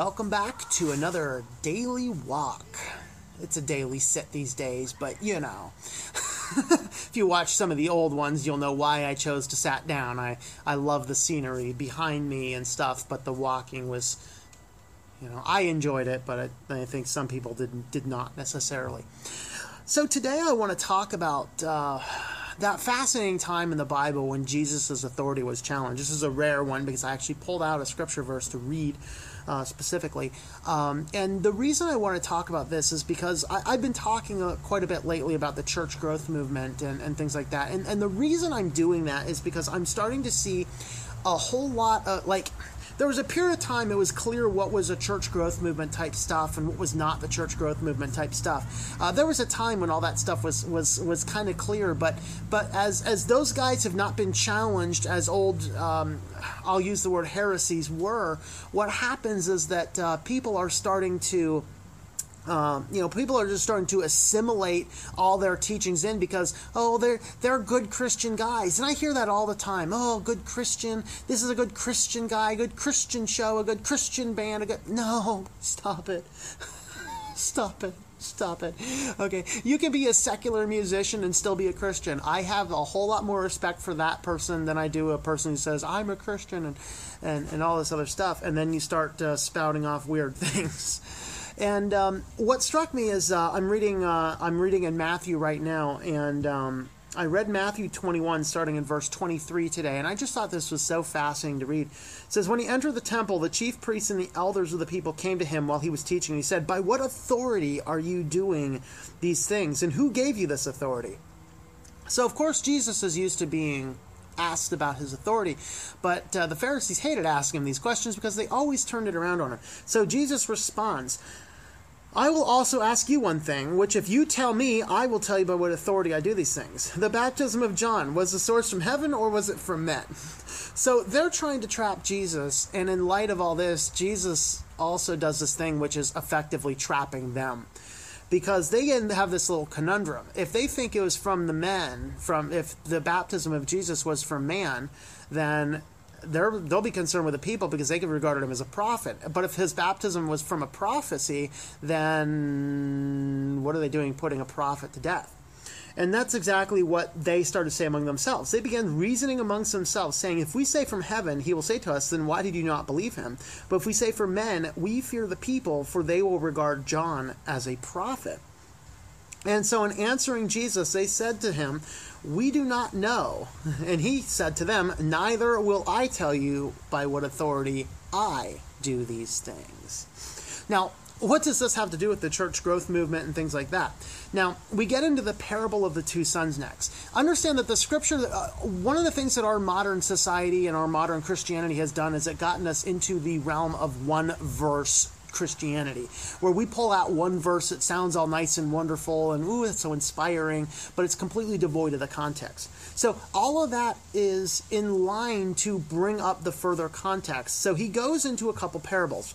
Welcome back to another daily walk. It's a daily sit these days, but you know. if you watch some of the old ones, you'll know why I chose to sat down. I, I love the scenery behind me and stuff, but the walking was, you know, I enjoyed it, but I, think some people did, did not necessarily. So today I want to talk about uh, that fascinating time in the Bible when Jesus' authority was challenged. This is a rare one because I actually pulled out a scripture verse to read uh, specifically. Um, and the reason I want to talk about this is because I, have been talking uh, quite a bit lately about the church growth movement and, and things like that. And, and the reason I'm doing that is because I'm starting to see a whole lot of like there was a period of time it was clear what was a church growth movement type stuff and what was not the church growth movement type stuff. Uh, there was a time when all that stuff was was was kind of clear, but but as as those guys have not been challenged as old, um, I'll use the word heresies were. What happens is that uh, people are starting to um, you know, people are just starting to assimilate all their teachings in because oh, they're they're good Christian guys, and I hear that all the time. Oh, good Christian. This is a good Christian guy, a good Christian show, a good Christian band. A good no, stop it, stop it. Stop it. Okay, you can be a secular musician and still be a Christian. I have a whole lot more respect for that person than I do a person who says I'm a Christian and and, and all this other stuff, and then you start uh, spouting off weird things. And um, what struck me is uh, I'm reading uh, I'm reading in Matthew right now, and um, I read Matthew 21 starting in verse 23 today, and I just thought this was so fascinating to read. It says, When he entered the temple, the chief priests and the elders of the people came to him while he was teaching. He said, By what authority are you doing these things, and who gave you this authority? So, of course, Jesus is used to being asked about his authority. But uh, the Pharisees hated asking him these questions because they always turned it around on him. So Jesus responds I will also ask you one thing, which if you tell me, I will tell you by what authority I do these things. The baptism of John, was the source from heaven or was it from men? So they're trying to trap Jesus, and in light of all this, Jesus also does this thing which is effectively trapping them. Because they have this little conundrum. If they think it was from the men, from if the baptism of Jesus was from man, then they're, they'll be concerned with the people because they can regard him as a prophet. But if his baptism was from a prophecy, then what are they doing putting a prophet to death? And that's exactly what they started to say among themselves. They began reasoning amongst themselves, saying, If we say from heaven, he will say to us, Then why did you not believe him? But if we say for men, we fear the people, for they will regard John as a prophet. And so, in answering Jesus, they said to him, We do not know. And he said to them, Neither will I tell you by what authority I do these things. Now, what does this have to do with the church growth movement and things like that? Now, we get into the parable of the two sons next. Understand that the scripture, uh, one of the things that our modern society and our modern Christianity has done is it gotten us into the realm of one verse Christianity, where we pull out one verse that sounds all nice and wonderful and ooh, it's so inspiring, but it's completely devoid of the context. So all of that is in line to bring up the further context. So he goes into a couple parables.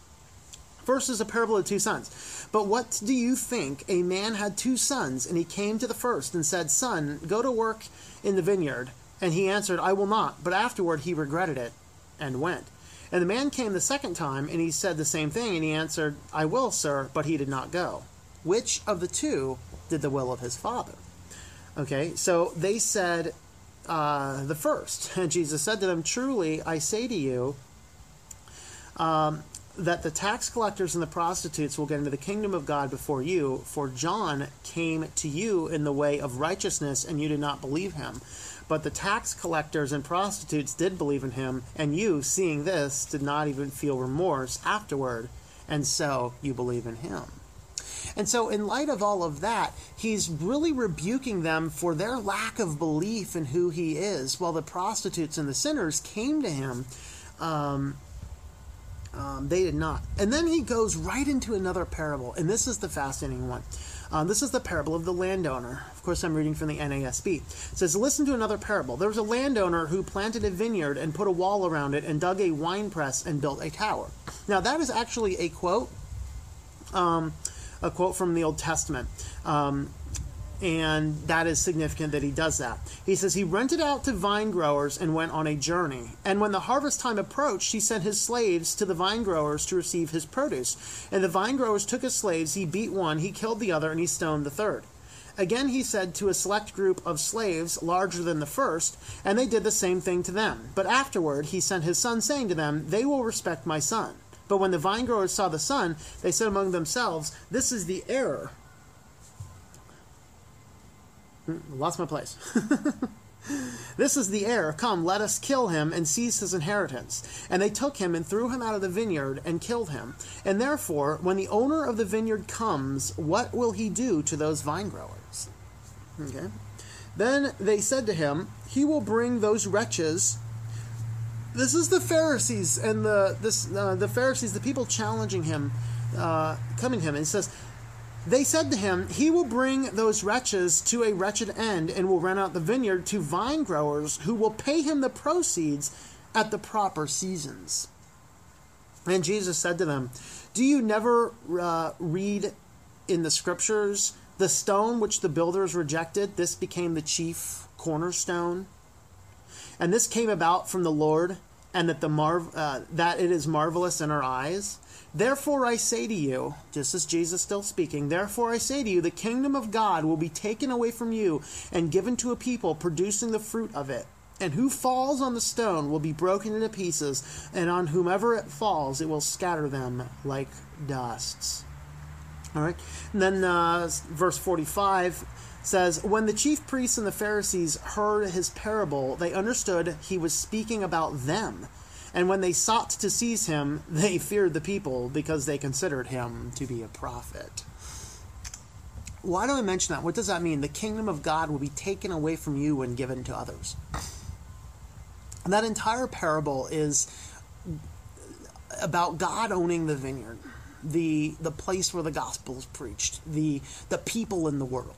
First is a parable of two sons. But what do you think? A man had two sons, and he came to the first and said, Son, go to work in the vineyard. And he answered, I will not. But afterward he regretted it and went. And the man came the second time, and he said the same thing, and he answered, I will, sir, but he did not go. Which of the two did the will of his father? Okay, so they said uh, the first. And Jesus said to them, Truly, I say to you, um, that the tax collectors and the prostitutes will get into the kingdom of God before you, for John came to you in the way of righteousness, and you did not believe him. But the tax collectors and prostitutes did believe in him, and you, seeing this, did not even feel remorse afterward, and so you believe in him. And so, in light of all of that, he's really rebuking them for their lack of belief in who he is, while the prostitutes and the sinners came to him. Um, um, they did not. And then he goes right into another parable, and this is the fascinating one. Um, this is the parable of the landowner. Of course, I'm reading from the NASB. It says, Listen to another parable. There was a landowner who planted a vineyard and put a wall around it and dug a wine press and built a tower. Now, that is actually a quote, um, a quote from the Old Testament. Um, and that is significant that he does that. He says he rented out to vine growers and went on a journey. And when the harvest time approached, he sent his slaves to the vine growers to receive his produce. And the vine growers took his slaves, he beat one, he killed the other, and he stoned the third. Again, he said to a select group of slaves larger than the first, and they did the same thing to them. But afterward, he sent his son, saying to them, They will respect my son. But when the vine growers saw the son, they said among themselves, This is the heir lost my place. this is the heir. Come, let us kill him and seize his inheritance. And they took him and threw him out of the vineyard and killed him. And therefore, when the owner of the vineyard comes, what will he do to those vine growers? Okay. Then they said to him, He will bring those wretches. This is the Pharisees and the this uh, the Pharisees, the people challenging him, uh, coming to him, and he says, they said to him, He will bring those wretches to a wretched end and will rent out the vineyard to vine growers who will pay him the proceeds at the proper seasons. And Jesus said to them, Do you never uh, read in the scriptures, the stone which the builders rejected, this became the chief cornerstone? And this came about from the Lord, and that the marv- uh, that it is marvelous in our eyes. Therefore I say to you, just as Jesus still speaking, therefore I say to you, the kingdom of God will be taken away from you and given to a people producing the fruit of it. And who falls on the stone will be broken into pieces, and on whomever it falls, it will scatter them like dusts. All right. And then uh, verse 45 says, When the chief priests and the Pharisees heard his parable, they understood he was speaking about them and when they sought to seize him, they feared the people because they considered him to be a prophet. Why do I mention that? What does that mean? The kingdom of God will be taken away from you and given to others. And that entire parable is about God owning the vineyard, the the place where the gospel is preached, the the people in the world.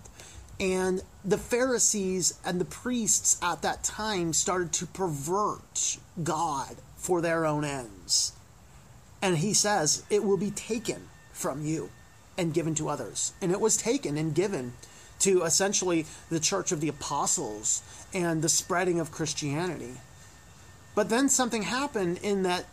And the Pharisees and the priests at that time started to pervert God for their own ends. And he says, it will be taken from you and given to others. And it was taken and given to essentially the church of the apostles and the spreading of Christianity. But then something happened in that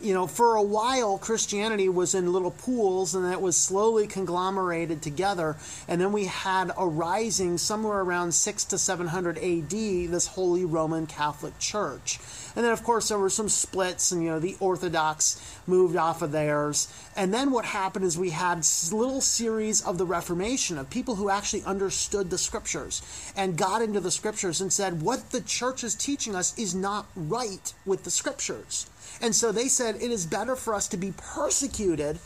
you know, for a while, Christianity was in little pools and that was slowly conglomerated together. And then we had a rising somewhere around 6 to 700 AD, this Holy Roman Catholic Church. And then, of course, there were some splits, and, you know, the Orthodox moved off of theirs. And then what happened is we had little series of the Reformation of people who actually understood the scriptures and got into the scriptures and said, what the church is teaching us is not right with the scriptures. And so they said it is better for us to be persecuted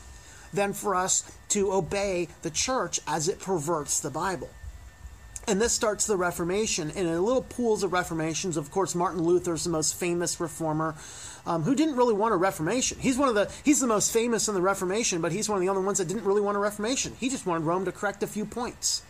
than for us to obey the church as it perverts the Bible. And this starts the Reformation. And in little pools of reformations, of course, Martin Luther is the most famous reformer, um, who didn't really want a reformation. He's one of the he's the most famous in the Reformation, but he's one of the only ones that didn't really want a reformation. He just wanted Rome to correct a few points.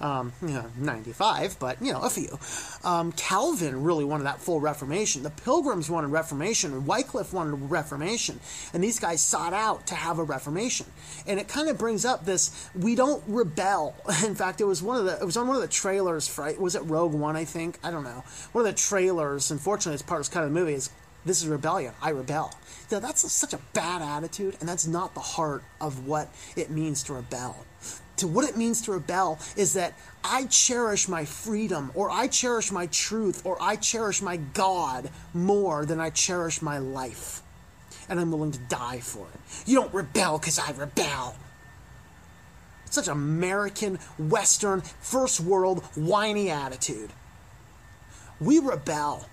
Um, you know, 95, but, you know, a few. Um, Calvin really wanted that full Reformation. The Pilgrims wanted Reformation, Wycliffe wanted Reformation. And these guys sought out to have a Reformation. And it kind of brings up this we don't rebel. In fact, it was one of the it was on one of the trailers for was it Rogue One, I think? I don't know. One of the trailers, unfortunately, it's part of kind of the movie, is this is rebellion. I rebel. Know, that's such a bad attitude, and that's not the heart of what it means to rebel to what it means to rebel is that I cherish my freedom, or I cherish my truth, or I cherish my God more than I cherish my life. And I'm willing to die for it. You don't rebel because I rebel. Such American, Western, first world, whiny attitude. We rebel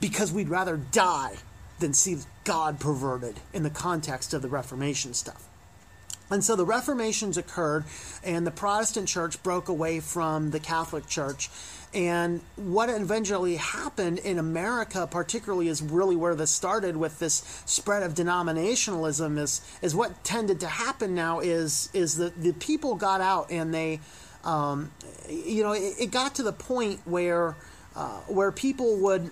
because we'd rather die than see God perverted in the context of the Reformation stuff. And so the Reformations occurred, and the Protestant church broke away from the Catholic Church. And what eventually happened in America, particularly, is really where this started with this spread of denominationalism. Is is what tended to happen now is is that the people got out and they, um, you know, it, it, got to the point where uh, where people would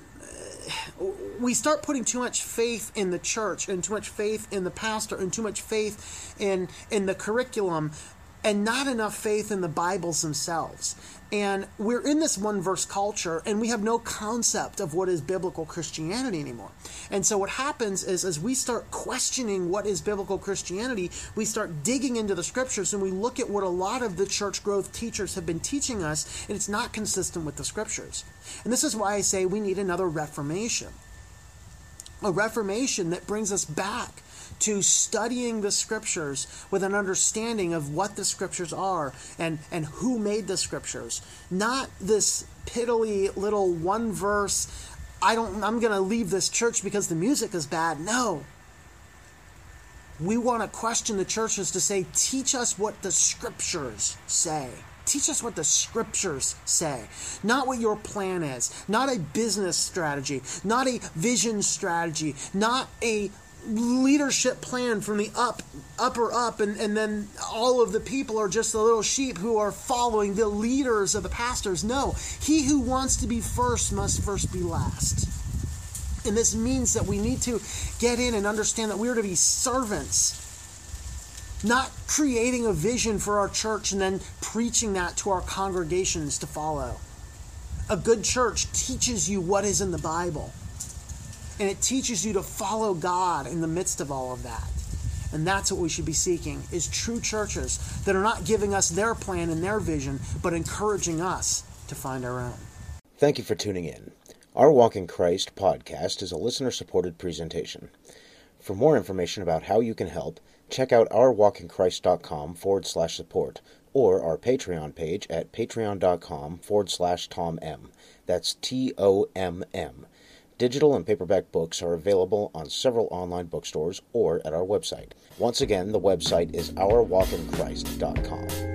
we start putting too much faith in the church and too much faith in the pastor and too much faith in in the curriculum and not enough faith in the Bibles themselves. And we're in this one verse culture, and we have no concept of what is biblical Christianity anymore. And so, what happens is, as we start questioning what is biblical Christianity, we start digging into the scriptures and we look at what a lot of the church growth teachers have been teaching us, and it's not consistent with the scriptures. And this is why I say we need another reformation. A reformation that brings us back to studying the scriptures with an understanding of what the scriptures are and, and who made the scriptures. Not this piddly little one verse, I don't I'm gonna leave this church because the music is bad. No. We want to question the churches to say, teach us what the scriptures say. Teach us what the scriptures say, not what your plan is, not a business strategy, not a vision strategy, not a leadership plan from the up upper up and, and then all of the people are just the little sheep who are following the leaders of the pastors. No he who wants to be first must first be last. And this means that we need to get in and understand that we are to be servants not creating a vision for our church and then preaching that to our congregations to follow. A good church teaches you what is in the bible and it teaches you to follow God in the midst of all of that. And that's what we should be seeking is true churches that are not giving us their plan and their vision, but encouraging us to find our own. Thank you for tuning in. Our Walk in Christ podcast is a listener supported presentation. For more information about how you can help, check out ourwalkinchrist.com forward slash support or our Patreon page at patreon.com forward slash Tom M. That's T O M M. Digital and paperback books are available on several online bookstores or at our website. Once again, the website is ourwalkinchrist.com.